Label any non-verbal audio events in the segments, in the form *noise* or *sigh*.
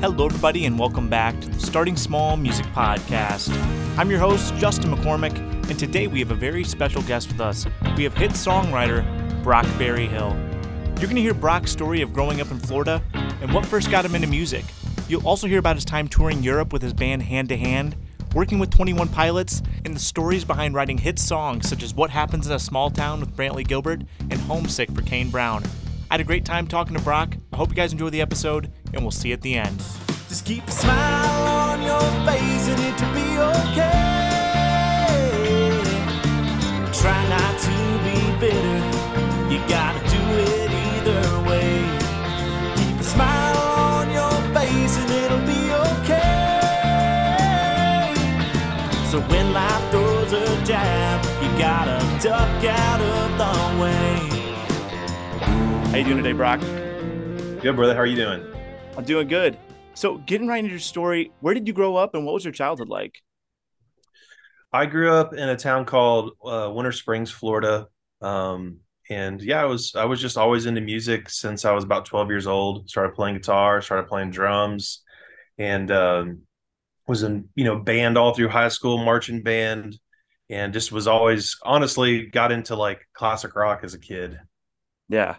Hello, everybody, and welcome back to the Starting Small Music Podcast. I'm your host, Justin McCormick, and today we have a very special guest with us. We have hit songwriter Brock Berryhill. You're going to hear Brock's story of growing up in Florida and what first got him into music. You'll also hear about his time touring Europe with his band Hand to Hand, working with 21 Pilots, and the stories behind writing hit songs such as What Happens in a Small Town with Brantley Gilbert and Homesick for Kane Brown. I had a great time talking to Brock. I hope you guys enjoy the episode, and we'll see you at the end. Just keep a smile on your face and it will be okay. Try not to be bitter. You gotta do it either way. Keep a smile on your face and it'll be okay. So when life throws a jab, you gotta duck out of the way. How you doing today, Brock? Good, brother. How are you doing? I'm doing good. So, getting right into your story, where did you grow up and what was your childhood like? I grew up in a town called uh, Winter Springs, Florida. Um, and yeah, I was I was just always into music since I was about 12 years old. Started playing guitar, started playing drums, and um, was in you know band all through high school, marching band, and just was always honestly got into like classic rock as a kid. Yeah.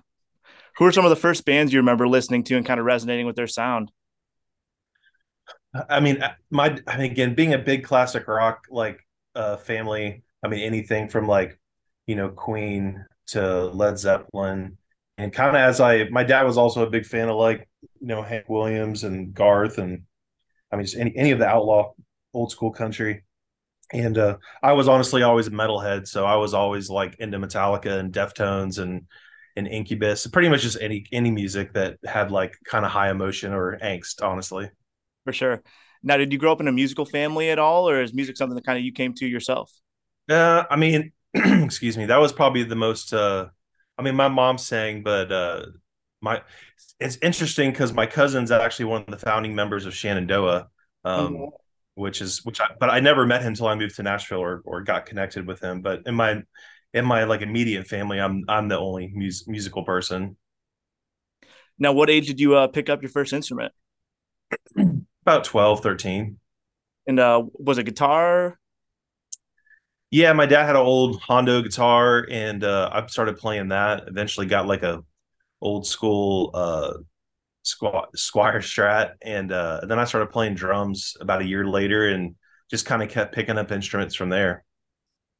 Who are some of the first bands you remember listening to and kind of resonating with their sound? I mean, my I mean, again, being a big classic rock like uh, family. I mean, anything from like you know Queen to Led Zeppelin, and kind of as I, my dad was also a big fan of like you know Hank Williams and Garth, and I mean just any any of the outlaw old school country. And uh, I was honestly always a metalhead, so I was always like into Metallica and Deftones and and Incubus, pretty much just any any music that had like kind of high emotion or angst, honestly for sure. Now, did you grow up in a musical family at all, or is music something that kind of you came to yourself? Uh, I mean, *clears throat* excuse me, that was probably the most. Uh, I mean, my mom sang, but uh, my it's interesting because my cousin's actually one of the founding members of Shenandoah, um, mm-hmm. which is which. I, but I never met him until I moved to Nashville or or got connected with him. But in my in my like immediate family, I'm I'm the only mus- musical person. Now, what age did you uh, pick up your first instrument? *clears throat* about 12 13 and uh was it guitar yeah my dad had an old hondo guitar and uh i started playing that eventually got like a old school uh Squier strat and uh then i started playing drums about a year later and just kind of kept picking up instruments from there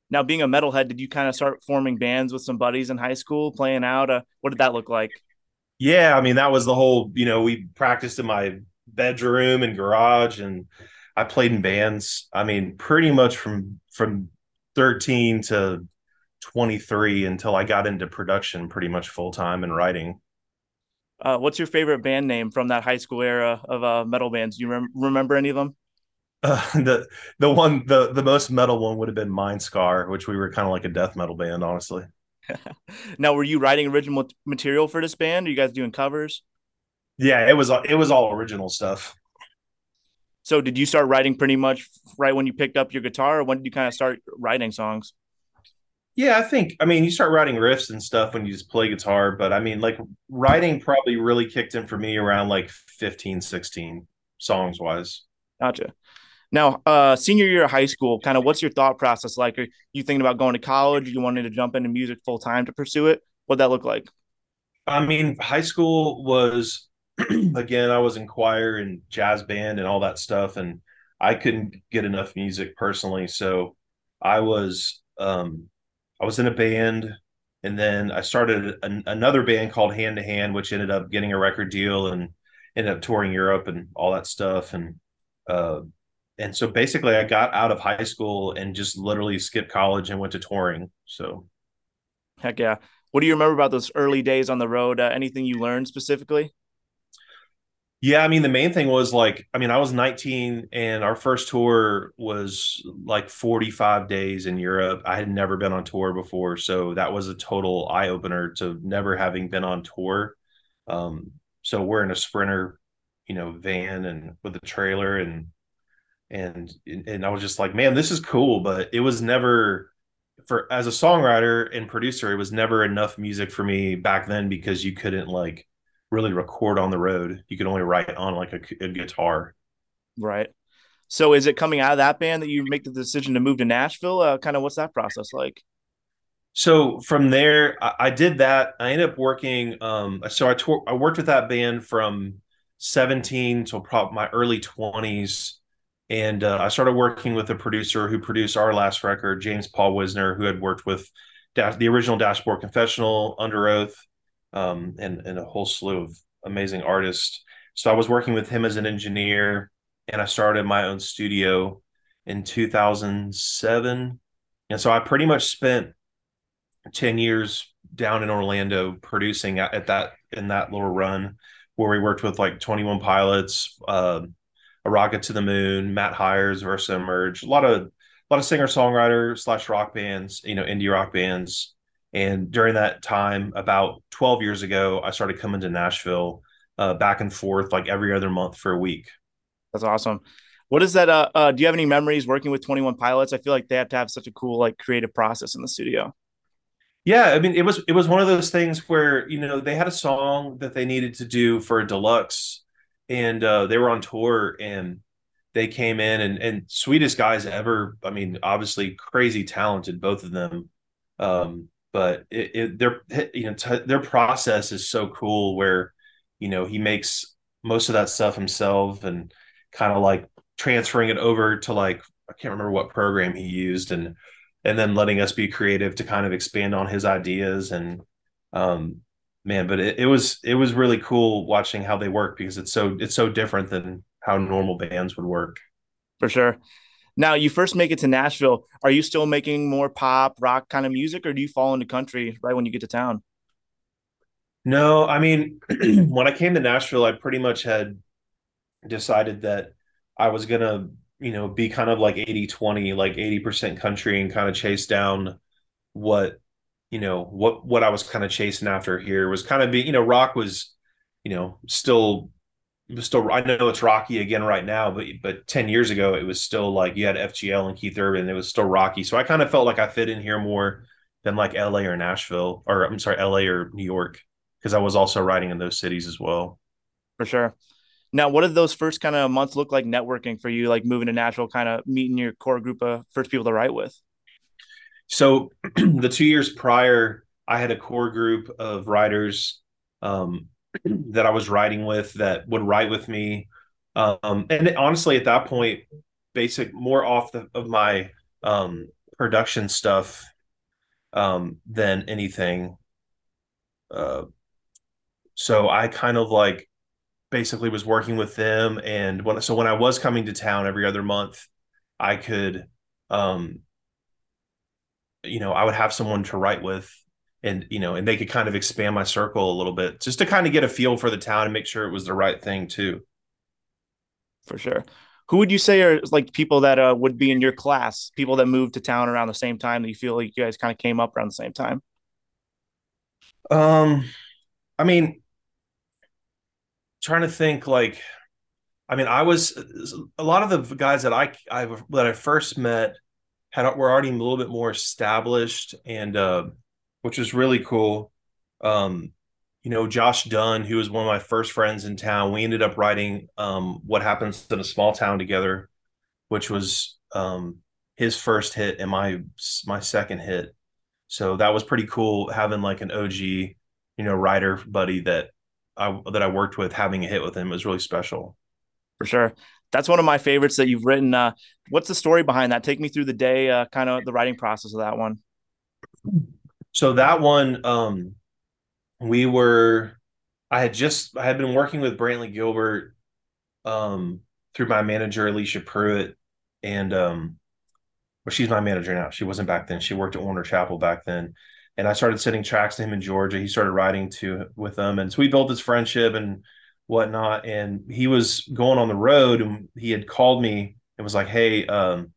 now being a metalhead did you kind of start forming bands with some buddies in high school playing out uh, what did that look like yeah i mean that was the whole you know we practiced in my bedroom and garage and I played in bands. I mean, pretty much from from 13 to 23 until I got into production pretty much full time and writing. Uh, what's your favorite band name from that high school era of uh, metal bands? Do you rem- remember any of them? Uh, *laughs* the the one the the most metal one would have been Mindscar, which we were kind of like a death metal band, honestly. *laughs* now, were you writing original material for this band? Are you guys doing covers? Yeah, it was it was all original stuff. So did you start writing pretty much right when you picked up your guitar or when did you kind of start writing songs? Yeah, I think I mean you start writing riffs and stuff when you just play guitar, but I mean like writing probably really kicked in for me around like 15, 16 songs wise. Gotcha. Now, uh, senior year of high school, kind of what's your thought process like? Are you thinking about going to college? Are you wanting to jump into music full time to pursue it? What'd that look like? I mean, high school was *clears throat* again, I was in choir and jazz band and all that stuff, and I couldn't get enough music personally. So I was um, I was in a band, and then I started an, another band called Hand to Hand, which ended up getting a record deal and ended up touring Europe and all that stuff. And uh, and so basically, I got out of high school and just literally skipped college and went to touring. So, heck yeah! What do you remember about those early days on the road? Uh, anything you learned specifically? Yeah, I mean the main thing was like I mean I was 19 and our first tour was like 45 days in Europe. I had never been on tour before, so that was a total eye opener to never having been on tour. Um, so we're in a sprinter, you know, van and with a trailer and and and I was just like, man, this is cool, but it was never for as a songwriter and producer, it was never enough music for me back then because you couldn't like really record on the road. You could only write on like a, a guitar. Right. So is it coming out of that band that you make the decision to move to Nashville? Uh, kind of what's that process like? So from there, I, I did that. I ended up working. Um, so I I worked with that band from 17 till probably my early 20s, and uh, I started working with a producer who produced our last record, James Paul Wisner, who had worked with Dash- the original Dashboard Confessional, Underoath, um, and and a whole slew of amazing artists. So I was working with him as an engineer and I started my own studio in 2007. And so I pretty much spent 10 years down in Orlando producing at, at that in that little run where we worked with like 21 pilots, uh, a rocket to the moon, Matt Hires, Versa Emerge, a lot of a lot of singer songwriter slash rock bands, you know, indie rock bands. And during that time, about 12 years ago, I started coming to Nashville uh, back and forth like every other month for a week. That's awesome. What is that? Uh, uh, do you have any memories working with 21 Pilots? I feel like they have to have such a cool, like, creative process in the studio. Yeah, I mean, it was it was one of those things where you know they had a song that they needed to do for a deluxe, and uh, they were on tour, and they came in and and sweetest guys ever. I mean, obviously crazy talented, both of them. Um, but it, it their you know t- their process is so cool where you know he makes most of that stuff himself and kind of like transferring it over to like I can't remember what program he used and and then letting us be creative to kind of expand on his ideas and um man but it, it was it was really cool watching how they work because it's so it's so different than how normal bands would work. For sure. Now you first make it to nashville. Are you still making more pop rock kind of music or do you fall into country right when you get to town? No i mean *clears throat* when i came to nashville i pretty much had decided that I was going to, you know, be kind of like 80 20, like 80% country and kind of chase down what, you know, what, what I was kind of chasing after here was kind of being you know, rock was, you know, still, still, I know it's rocky again right now, but, but 10 years ago, it was still like you had FGL and Keith Urban, it was still rocky. So I kind of felt like I fit in here more than like LA or Nashville, or I'm sorry, LA or New York, because I was also writing in those cities as well. For sure. Now, what did those first kind of months look like networking for you, like moving to Nashville, kind of meeting your core group of first people to write with? So, *clears throat* the two years prior, I had a core group of writers um, *clears throat* that I was writing with that would write with me. Um, and honestly, at that point, basic more off the, of my um, production stuff um, than anything. Uh, so I kind of like basically was working with them and when so when I was coming to town every other month I could um you know I would have someone to write with and you know and they could kind of expand my circle a little bit just to kind of get a feel for the town and make sure it was the right thing too. For sure. Who would you say are like people that uh, would be in your class? People that moved to town around the same time that you feel like you guys kind of came up around the same time? Um i mean trying to think like I mean, I was a lot of the guys that I, I that I first met had were already a little bit more established, and uh, which was really cool. Um, you know, Josh Dunne, who was one of my first friends in town, we ended up writing um, "What Happens in a Small Town" together, which was um, his first hit and my my second hit. So that was pretty cool having like an OG, you know, writer buddy that I, that I worked with having a hit with him was really special. For sure. That's one of my favorites that you've written. Uh, what's the story behind that? Take me through the day, uh, kind of the writing process of that one. So that one, um, we were, I had just, I had been working with Brantley Gilbert, um, through my manager, Alicia Pruitt, and, um, well, she's my manager now. She wasn't back then. She worked at Warner Chappell back then and I started sending tracks to him in Georgia. He started writing to with them, and so we built this friendship and whatnot. And he was going on the road, and he had called me and was like, "Hey, um,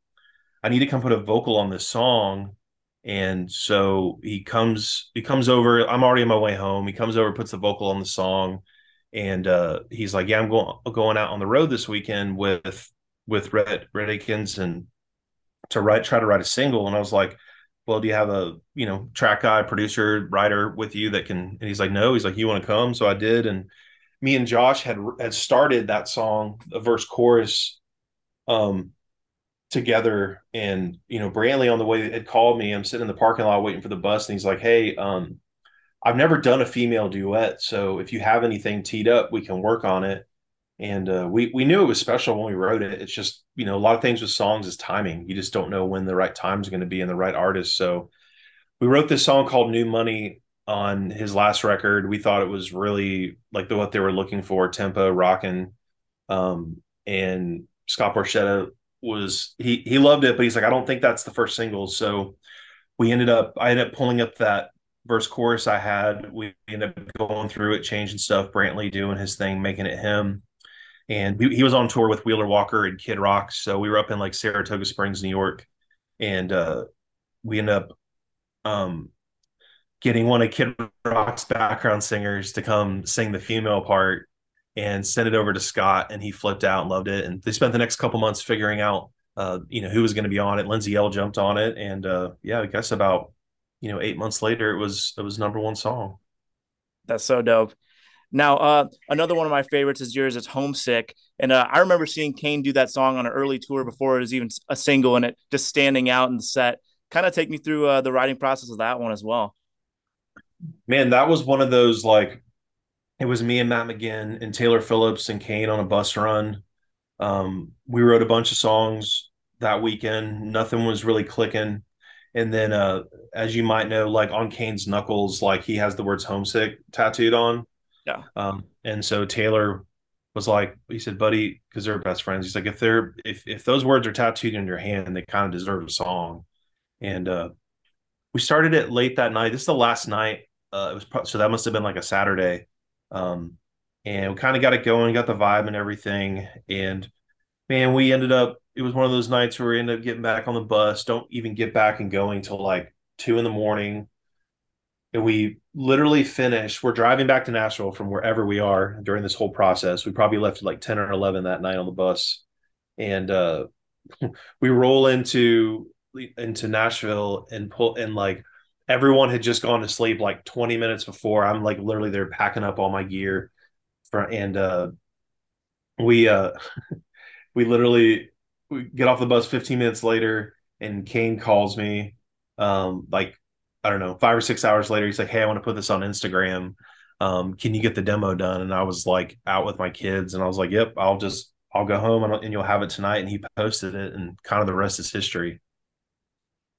I need to come put a vocal on this song." And so he comes, he comes over. I'm already on my way home. He comes over, puts the vocal on the song, and uh, he's like, "Yeah, I'm going going out on the road this weekend with with Red, Rhett Akins and to write try to write a single." And I was like well, do you have a you know track guy, producer, writer with you that can? And he's like, no. He's like, you want to come? So I did, and me and Josh had had started that song, a verse chorus, um, together. And you know, Brantley on the way had called me. I'm sitting in the parking lot waiting for the bus, and he's like, hey, um, I've never done a female duet, so if you have anything teed up, we can work on it. And uh, we we knew it was special when we wrote it. It's just you know a lot of things with songs is timing. You just don't know when the right time is going to be and the right artist. So we wrote this song called New Money on his last record. We thought it was really like the what they were looking for, tempo, rocking. Um, and Scott Borchetta was he he loved it, but he's like, I don't think that's the first single. So we ended up I ended up pulling up that verse chorus I had. We ended up going through it, changing stuff, Brantley doing his thing, making it him. And he, was on tour with Wheeler Walker and Kid Rock. So we were up in like Saratoga Springs, New York. And uh we ended up um getting one of Kid Rock's background singers to come sing the female part and send it over to Scott, and he flipped out and loved it. And they spent the next couple months figuring out, uh, you know, who was going to be on it. Lindsay Ell jumped on it, and uh, yeah, I guess about you know eight months later, it was it was number one song. That's so dope. Now, uh, another one of my favorites is yours. It's "Homesick," and uh, I remember seeing Kane do that song on an early tour before it was even a single, and it just standing out in the set. Kind of take me through uh, the writing process of that one as well man, that was one of those like it was me and Matt McGinn and Taylor Phillips and Kane on a bus run. Um, we wrote a bunch of songs that weekend. Nothing was really clicking. And then, uh, as you might know, like on Kane's knuckles, like he has the words homesick tattooed on. Yeah. Um, and so Taylor was like, he said, buddy, because they're best friends. He's like, if they're, if, if those words are tattooed in your hand, they kind of deserve a song. And, uh, we started it late that night. This is the last night uh, it was pro- so that must have been like a Saturday. Um, and we kind of got it going, got the vibe and everything. And man, we ended up, it was one of those nights where we ended up getting back on the bus, don't even get back and going till like two in the morning. And we literally finished, we're driving back to Nashville from wherever we are during this whole process. We probably left at like 10 or 11 that night on the bus. And uh, *laughs* we roll into into Nashville and pull and like everyone had just gone to sleep like 20 minutes before. I'm like literally there packing up all my gear for, and uh, we uh, *laughs* we literally we get off the bus 15 minutes later and Kane calls me um, like I don't know, five or six hours later, he's like, Hey, I want to put this on Instagram. Um, can you get the demo done? And I was like out with my kids and I was like, Yep, I'll just I'll go home and, and you'll have it tonight. And he posted it and kind of the rest is history.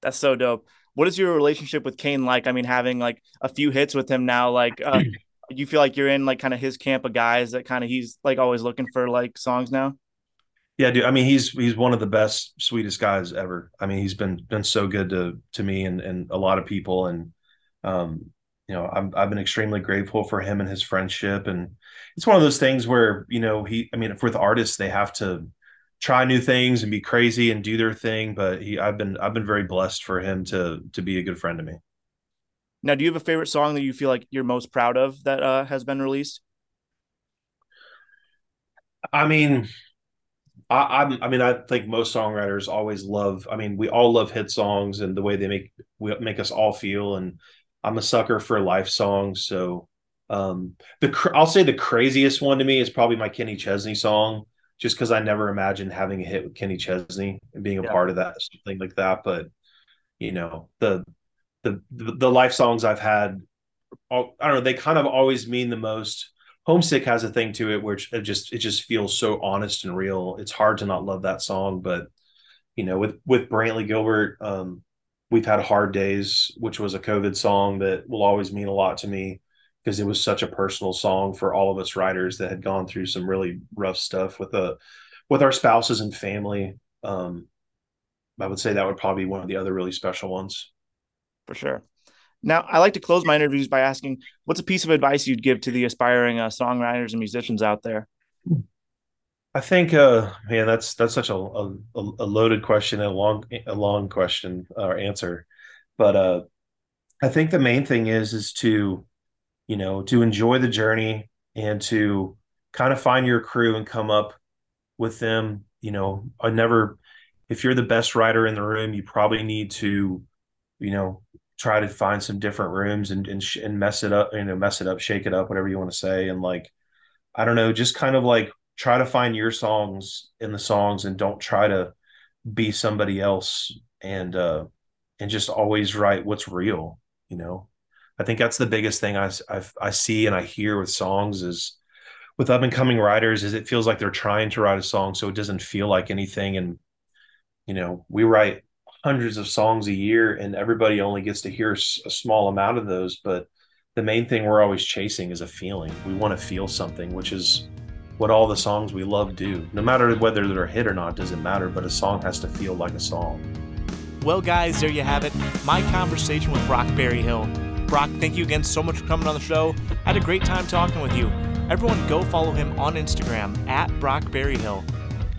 That's so dope what is your relationship with Kane like? I mean, having like a few hits with him now, like uh, *clears throat* you feel like you're in like kind of his camp of guys that kind of he's like always looking for like songs now. Yeah, dude. I mean, he's he's one of the best, sweetest guys ever. I mean, he's been been so good to to me and and a lot of people, and um, you know, I'm I've been extremely grateful for him and his friendship, and it's one of those things where you know he. I mean, if with artists, they have to try new things and be crazy and do their thing. But he, I've been, I've been very blessed for him to to be a good friend to me. Now, do you have a favorite song that you feel like you're most proud of that uh, has been released? I mean, I, I, I mean, I think most songwriters always love. I mean, we all love hit songs and the way they make we, make us all feel. And I'm a sucker for life songs. So, um, the I'll say the craziest one to me is probably my Kenny Chesney song just because I never imagined having a hit with Kenny Chesney and being a yeah. part of that something like that. But you know, the the the life songs I've had, all, I don't know, they kind of always mean the most. Homesick has a thing to it which it just it just feels so honest and real. It's hard to not love that song, but you know, with with Brantley Gilbert, um, we've had hard days, which was a COVID song that will always mean a lot to me because it was such a personal song for all of us writers that had gone through some really rough stuff with the uh, with our spouses and family. Um, I would say that would probably be one of the other really special ones. For sure. Now, I like to close my interviews by asking, what's a piece of advice you'd give to the aspiring uh, songwriters and musicians out there? I think, uh, man, that's that's such a, a, a loaded question and a long a long question or answer, but uh, I think the main thing is is to you know, to enjoy the journey and to kind of find your crew and come up with them. You know, I never, if you're the best writer in the room, you probably need to you know, try to find some different rooms and and, sh- and mess it up, you know, mess it up, shake it up, whatever you want to say, and like, I don't know, just kind of like try to find your songs in the songs and don't try to be somebody else and uh and just always write what's real you know i think that's the biggest thing i i, I see and i hear with songs is with up and coming writers is it feels like they're trying to write a song so it doesn't feel like anything and you know we write hundreds of songs a year and everybody only gets to hear a small amount of those but the main thing we're always chasing is a feeling we want to feel something which is what all the songs we love do. No matter whether they're a hit or not, doesn't matter, but a song has to feel like a song. Well, guys, there you have it. My conversation with Brock Berryhill. Brock, thank you again so much for coming on the show. I had a great time talking with you. Everyone, go follow him on Instagram at Brock Berryhill.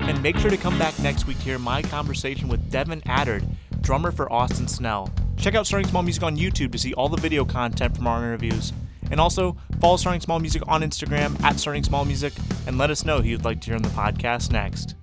And make sure to come back next week to hear my conversation with Devin Addard, drummer for Austin Snell. Check out Starting Small Music on YouTube to see all the video content from our interviews. And also, follow Starting Small Music on Instagram at Starting Small Music and let us know who you'd like to hear on the podcast next.